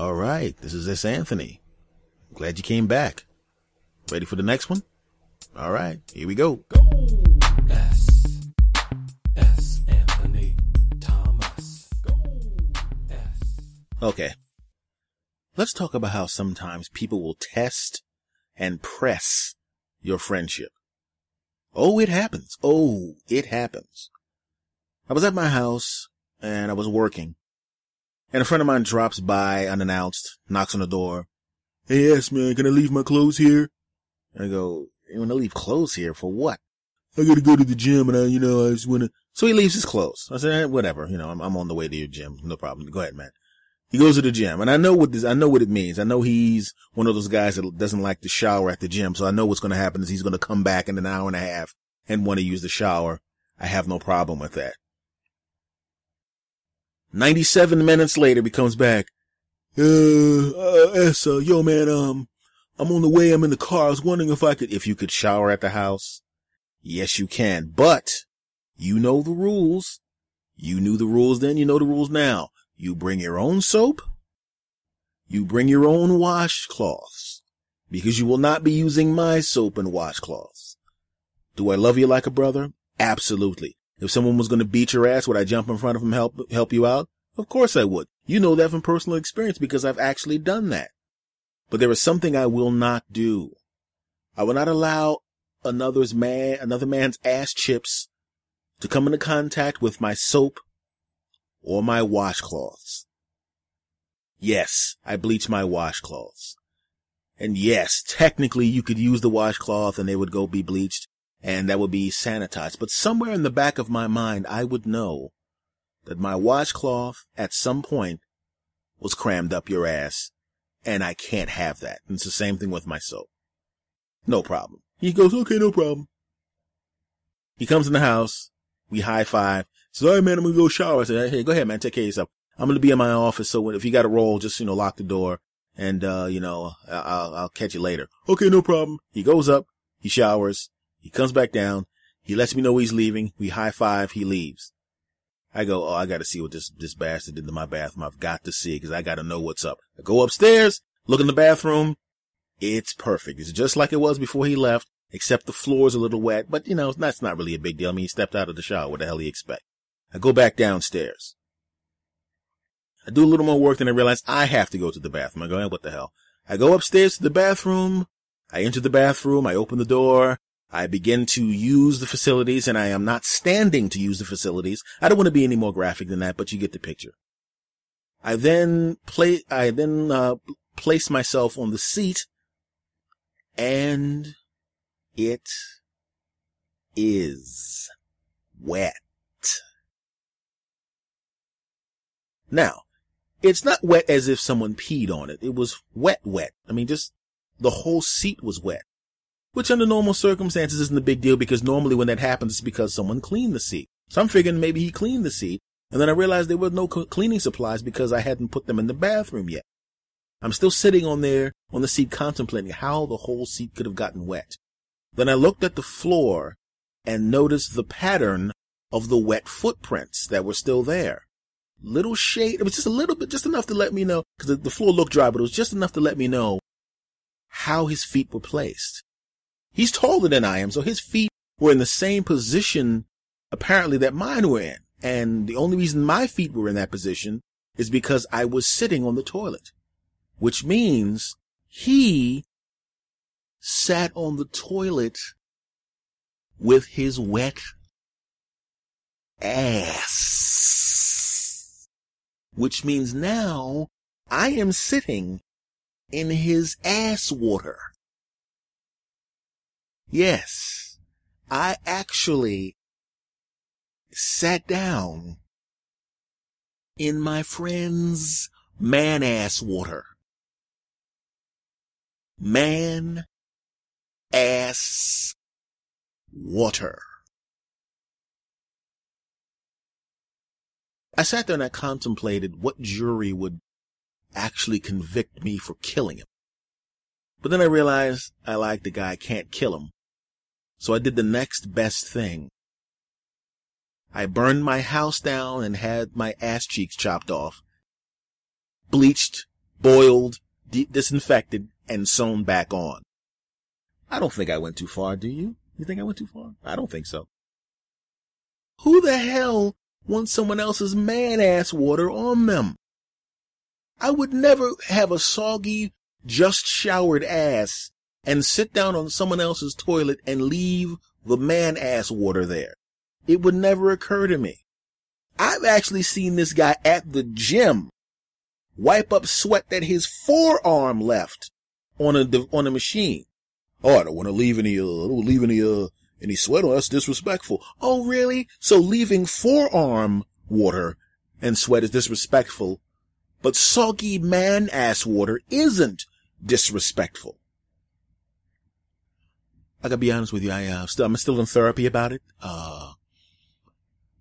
All right, this is S. Anthony. Glad you came back. Ready for the next one? All right, here we go. Go! S. S. Anthony Thomas. Go! S. Okay. Let's talk about how sometimes people will test and press your friendship. Oh, it happens. Oh, it happens. I was at my house and I was working and a friend of mine drops by unannounced, knocks on the door. Hey, yes, man, can I leave my clothes here? And I go, you want to leave clothes here for what? I gotta go to the gym and I, you know, I just wanna, so he leaves his clothes. I said, eh, whatever, you know, I'm, I'm on the way to your gym. No problem. Go ahead, man. He goes to the gym and I know what this, I know what it means. I know he's one of those guys that doesn't like to shower at the gym. So I know what's going to happen is he's going to come back in an hour and a half and want to use the shower. I have no problem with that. 97 minutes later, he comes back. Uh, uh, Essa, yo, man, um, I'm on the way. I'm in the car. I was wondering if I could, if you could shower at the house. Yes, you can, but you know the rules. You knew the rules then. You know the rules now. You bring your own soap. You bring your own washcloths because you will not be using my soap and washcloths. Do I love you like a brother? Absolutely. If someone was going to beat your ass, would I jump in front of him help help you out? Of course I would. You know that from personal experience because I've actually done that. But there is something I will not do. I will not allow another's man, another man's ass chips to come into contact with my soap or my washcloths. Yes, I bleach my washcloths. And yes, technically you could use the washcloth and they would go be bleached and that would be sanitized. But somewhere in the back of my mind, I would know that my washcloth at some point was crammed up your ass and I can't have that. And it's the same thing with my soap. No problem. He goes, okay, no problem. He comes in the house. We high five. Says, all right, man, I'm going to go shower. I said, hey, go ahead, man. Take care of yourself. I'm going to be in my office. So if you got to roll, just, you know, lock the door and, uh, you know, I'll, I'll catch you later. Okay, no problem. He goes up. He showers. He comes back down. He lets me know he's leaving. We high five. He leaves. I go, oh, I got to see what this, this bastard did to my bathroom. I've got to see because I got to know what's up. I go upstairs, look in the bathroom. It's perfect. It's just like it was before he left, except the floor's a little wet, but you know, that's not really a big deal. I mean, he stepped out of the shower. What the hell do you expect? I go back downstairs. I do a little more work than I realize I have to go to the bathroom. I go, what the hell? I go upstairs to the bathroom. I enter the bathroom. I open the door. I begin to use the facilities and I am not standing to use the facilities. I don't want to be any more graphic than that, but you get the picture. I then play, I then, uh, place myself on the seat and it is wet. Now, it's not wet as if someone peed on it. It was wet, wet. I mean, just the whole seat was wet which under normal circumstances isn't a big deal because normally when that happens, it's because someone cleaned the seat. So I'm figuring maybe he cleaned the seat. And then I realized there were no cleaning supplies because I hadn't put them in the bathroom yet. I'm still sitting on there on the seat contemplating how the whole seat could have gotten wet. Then I looked at the floor and noticed the pattern of the wet footprints that were still there. Little shade, it was just a little bit, just enough to let me know, because the, the floor looked dry, but it was just enough to let me know how his feet were placed. He's taller than I am, so his feet were in the same position apparently that mine were in. And the only reason my feet were in that position is because I was sitting on the toilet, which means he sat on the toilet with his wet ass, which means now I am sitting in his ass water. Yes, I actually sat down in my friend's man ass water. Man ass water. I sat there and I contemplated what jury would actually convict me for killing him. But then I realized I like the guy, can't kill him. So I did the next best thing. I burned my house down and had my ass cheeks chopped off, bleached boiled, de- disinfected, and sewn back on. I don't think I went too far, do you? You think I went too far? I don't think so. Who the hell wants someone else's man ass water on them? I would never have a soggy, just showered ass and sit down on someone else's toilet and leave the man ass water there. It would never occur to me. I've actually seen this guy at the gym wipe up sweat that his forearm left on a on a machine. Oh, I don't want to leave any uh, I don't leave any uh any sweat on. That's disrespectful. Oh, really? So leaving forearm water and sweat is disrespectful, but soggy man ass water isn't disrespectful. I gotta be honest with you. I uh, still I'm still in therapy about it. Uh,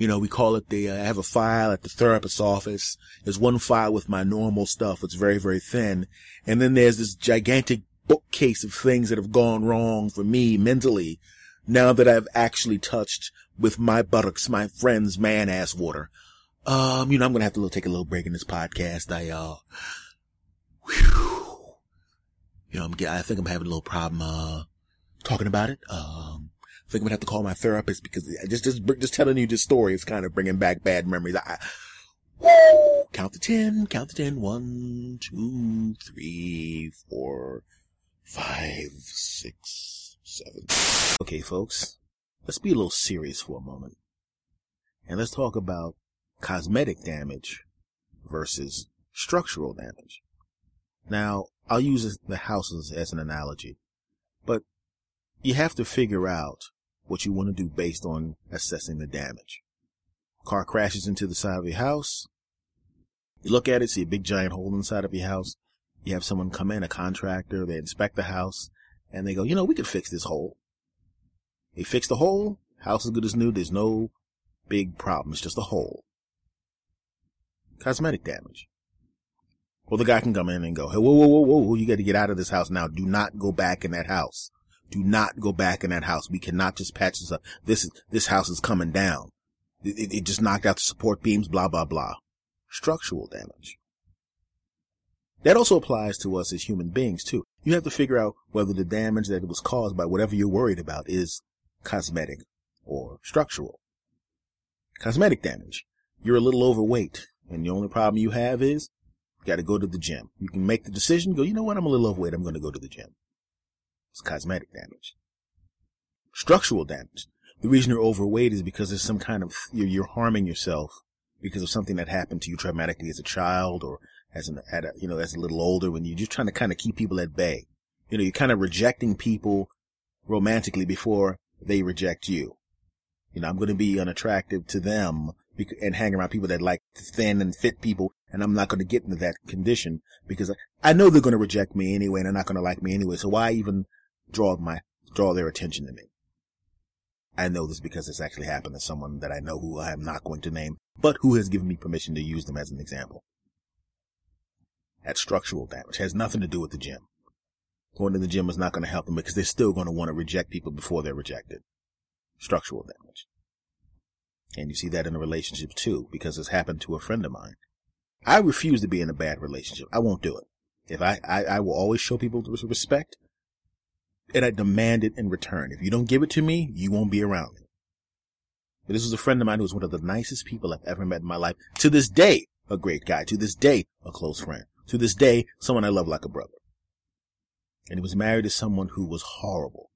you know, we call it the, uh, I have a file at the therapist's office. There's one file with my normal stuff. It's very, very thin. And then there's this gigantic bookcase of things that have gone wrong for me mentally now that I've actually touched with my buttocks, my friend's man ass water. Um, you know, I'm going to have to take a little break in this podcast. I, uh, whew, you know, I'm, I think I'm having a little problem, uh, talking about it. Um, I think I'm gonna have to call my therapist because just, just, just telling you this story is kind of bringing back bad memories. I, woo, count to ten, count to ten. One, two, three, four, five, six, seven. Okay, folks, let's be a little serious for a moment. And let's talk about cosmetic damage versus structural damage. Now, I'll use the houses as an analogy, but you have to figure out what you want to do based on assessing the damage. Car crashes into the side of your house. You look at it, see a big giant hole inside of your house. You have someone come in, a contractor, they inspect the house, and they go, you know, we could fix this hole. They fix the hole, house is good as new, there's no big problem, it's just a hole. Cosmetic damage. Well, the guy can come in and go, hey, whoa, whoa, whoa, whoa, you got to get out of this house now. Do not go back in that house. Do not go back in that house. We cannot just patch this up. This is, this house is coming down. It, it, just knocked out the support beams, blah, blah, blah. Structural damage. That also applies to us as human beings too. You have to figure out whether the damage that was caused by whatever you're worried about is cosmetic or structural. Cosmetic damage. You're a little overweight and the only problem you have is you got to go to the gym. You can make the decision, go, you know what? I'm a little overweight. I'm going to go to the gym. It's cosmetic damage. Structural damage. The reason you're overweight is because there's some kind of, you're, harming yourself because of something that happened to you traumatically as a child or as an, at a, you know, as a little older when you're just trying to kind of keep people at bay. You know, you're kind of rejecting people romantically before they reject you. You know, I'm going to be unattractive to them and hang around people that like thin and fit people. And I'm not going to get into that condition because I know they're going to reject me anyway and they're not going to like me anyway. So why even draw my, draw their attention to me. I know this because it's actually happened to someone that I know who I am not going to name, but who has given me permission to use them as an example. That structural damage has nothing to do with the gym. Going to the gym is not going to help them because they're still going to want to reject people before they're rejected. Structural damage. And you see that in a relationship too, because it's happened to a friend of mine. I refuse to be in a bad relationship. I won't do it. If I, I, I will always show people respect, and I demand it in return. If you don't give it to me, you won't be around me. But this was a friend of mine who was one of the nicest people I've ever met in my life. To this day, a great guy. To this day, a close friend. To this day, someone I love like a brother. And he was married to someone who was horrible.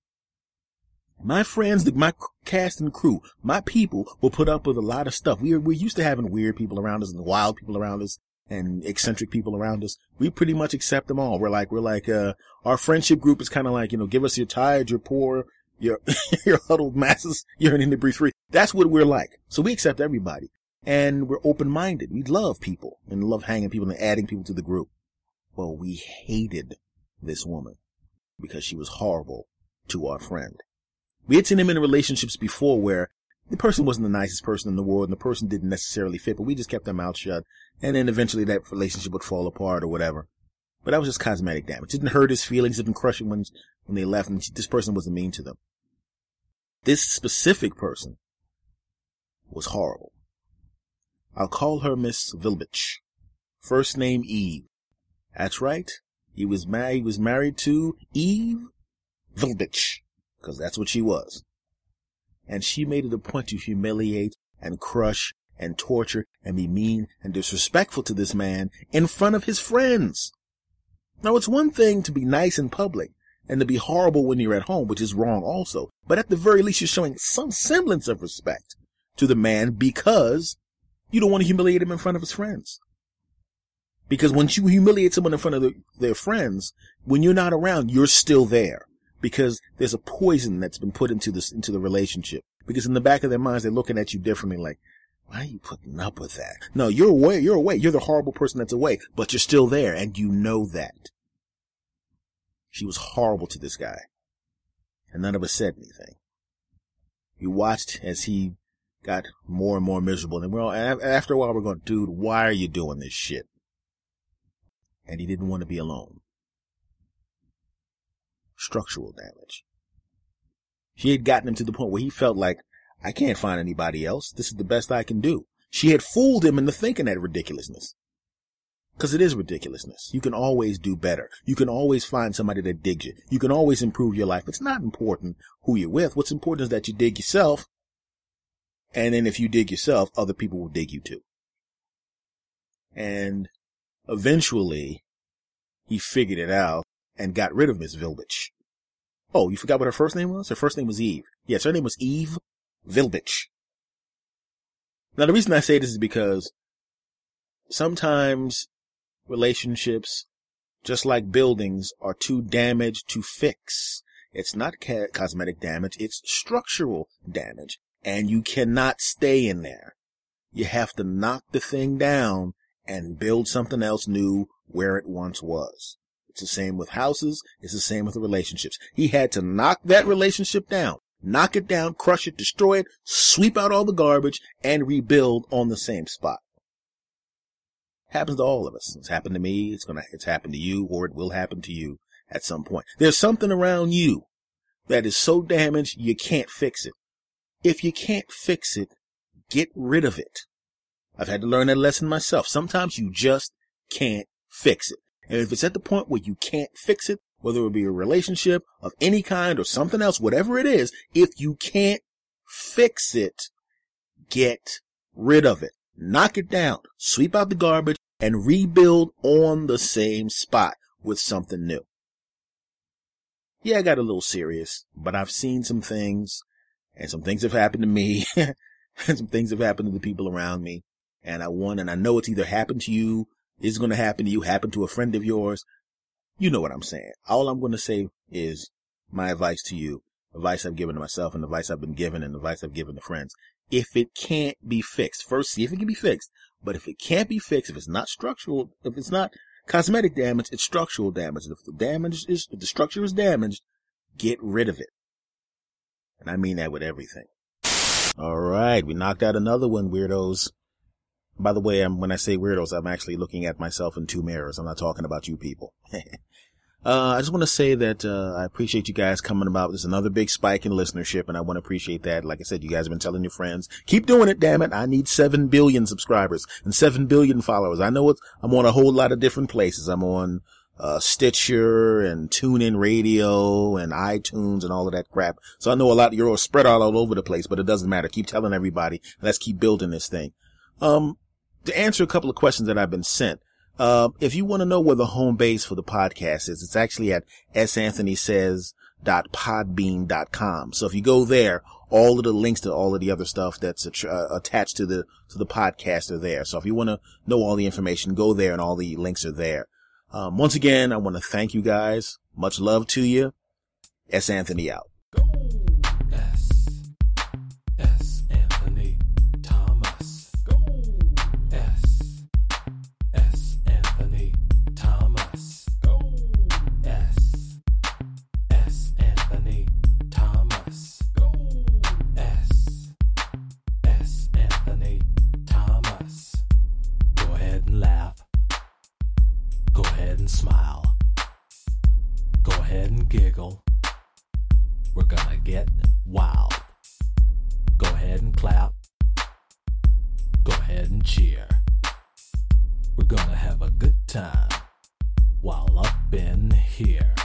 My friends, my cast and crew, my people will put up with a lot of stuff. We are, we're used to having weird people around us and wild people around us and eccentric people around us, we pretty much accept them all. We're like, we're like, uh, our friendship group is kind of like, you know, give us your tired, your poor, your, your huddled masses, yearning to breathe free. That's what we're like. So we accept everybody and we're open-minded. We love people and love hanging people and adding people to the group. Well, we hated this woman because she was horrible to our friend. We had seen him in relationships before where the person wasn't the nicest person in the world and the person didn't necessarily fit, but we just kept our mouth shut. And then eventually that relationship would fall apart or whatever. But that was just cosmetic damage. It didn't hurt his feelings. It didn't crush him when, when they left. And this person wasn't mean to them. This specific person was horrible. I'll call her Miss Villbitch. First name Eve. That's right. He was married, he was married to Eve Villbitch, because that's what she was. And she made it a point to humiliate and crush and torture and be mean and disrespectful to this man in front of his friends. Now it's one thing to be nice in public and to be horrible when you're at home, which is wrong also. But at the very least, you're showing some semblance of respect to the man because you don't want to humiliate him in front of his friends. Because once you humiliate someone in front of the, their friends, when you're not around, you're still there because there's a poison that's been put into this, into the relationship. Because in the back of their minds, they're looking at you differently like, why are you putting up with that? No, you're away. You're away. You're the horrible person that's away, but you're still there and you know that. She was horrible to this guy and none of us said anything. We watched as he got more and more miserable and we're all, after a while we're going, dude, why are you doing this shit? And he didn't want to be alone. Structural damage. She had gotten him to the point where he felt like, I can't find anybody else. This is the best I can do. She had fooled him into thinking that ridiculousness. Cause it is ridiculousness. You can always do better. You can always find somebody that digs you. You can always improve your life. It's not important who you're with. What's important is that you dig yourself. And then if you dig yourself, other people will dig you too. And eventually he figured it out and got rid of Miss Villbitch. Oh, you forgot what her first name was? Her first name was Eve. Yes, her name was Eve Villbitch. Now the reason I say this is because sometimes relationships, just like buildings, are too damaged to fix. It's not ca- cosmetic damage, it's structural damage. And you cannot stay in there. You have to knock the thing down and build something else new where it once was. It's the same with houses. It's the same with the relationships. He had to knock that relationship down, knock it down, crush it, destroy it, sweep out all the garbage and rebuild on the same spot. Happens to all of us. It's happened to me. It's gonna, it's happened to you or it will happen to you at some point. There's something around you that is so damaged you can't fix it. If you can't fix it, get rid of it. I've had to learn that lesson myself. Sometimes you just can't fix it. And if it's at the point where you can't fix it, whether it be a relationship of any kind or something else, whatever it is, if you can't fix it, get rid of it. Knock it down, sweep out the garbage, and rebuild on the same spot with something new. Yeah, I got a little serious, but I've seen some things and some things have happened to me and some things have happened to the people around me. And I want, and I know it's either happened to you, is going to happen to you, happen to a friend of yours. You know what I'm saying. All I'm going to say is my advice to you, advice I've given to myself and advice I've been given and advice I've given to friends. If it can't be fixed, first see if it can be fixed. But if it can't be fixed, if it's not structural, if it's not cosmetic damage, it's structural damage. If the damage is, if the structure is damaged, get rid of it. And I mean that with everything. All right. We knocked out another one, weirdos. By the way, I'm, when I say weirdos, I'm actually looking at myself in two mirrors. I'm not talking about you people. Uh, I just want to say that, uh, I appreciate you guys coming about. There's another big spike in listenership and I want to appreciate that. Like I said, you guys have been telling your friends, keep doing it, damn it. I need 7 billion subscribers and 7 billion followers. I know it's, I'm on a whole lot of different places. I'm on, uh, Stitcher and TuneIn Radio and iTunes and all of that crap. So I know a lot, of you're spread all over the place, but it doesn't matter. Keep telling everybody. Let's keep building this thing. Um, to answer a couple of questions that I've been sent, uh, if you want to know where the home base for the podcast is, it's actually at santhonysays.podbean.com. So if you go there, all of the links to all of the other stuff that's uh, attached to the, to the podcast are there. So if you want to know all the information, go there and all the links are there. Um, once again, I want to thank you guys. Much love to you. S. Anthony out. and cheer. We're gonna have a good time while up in here.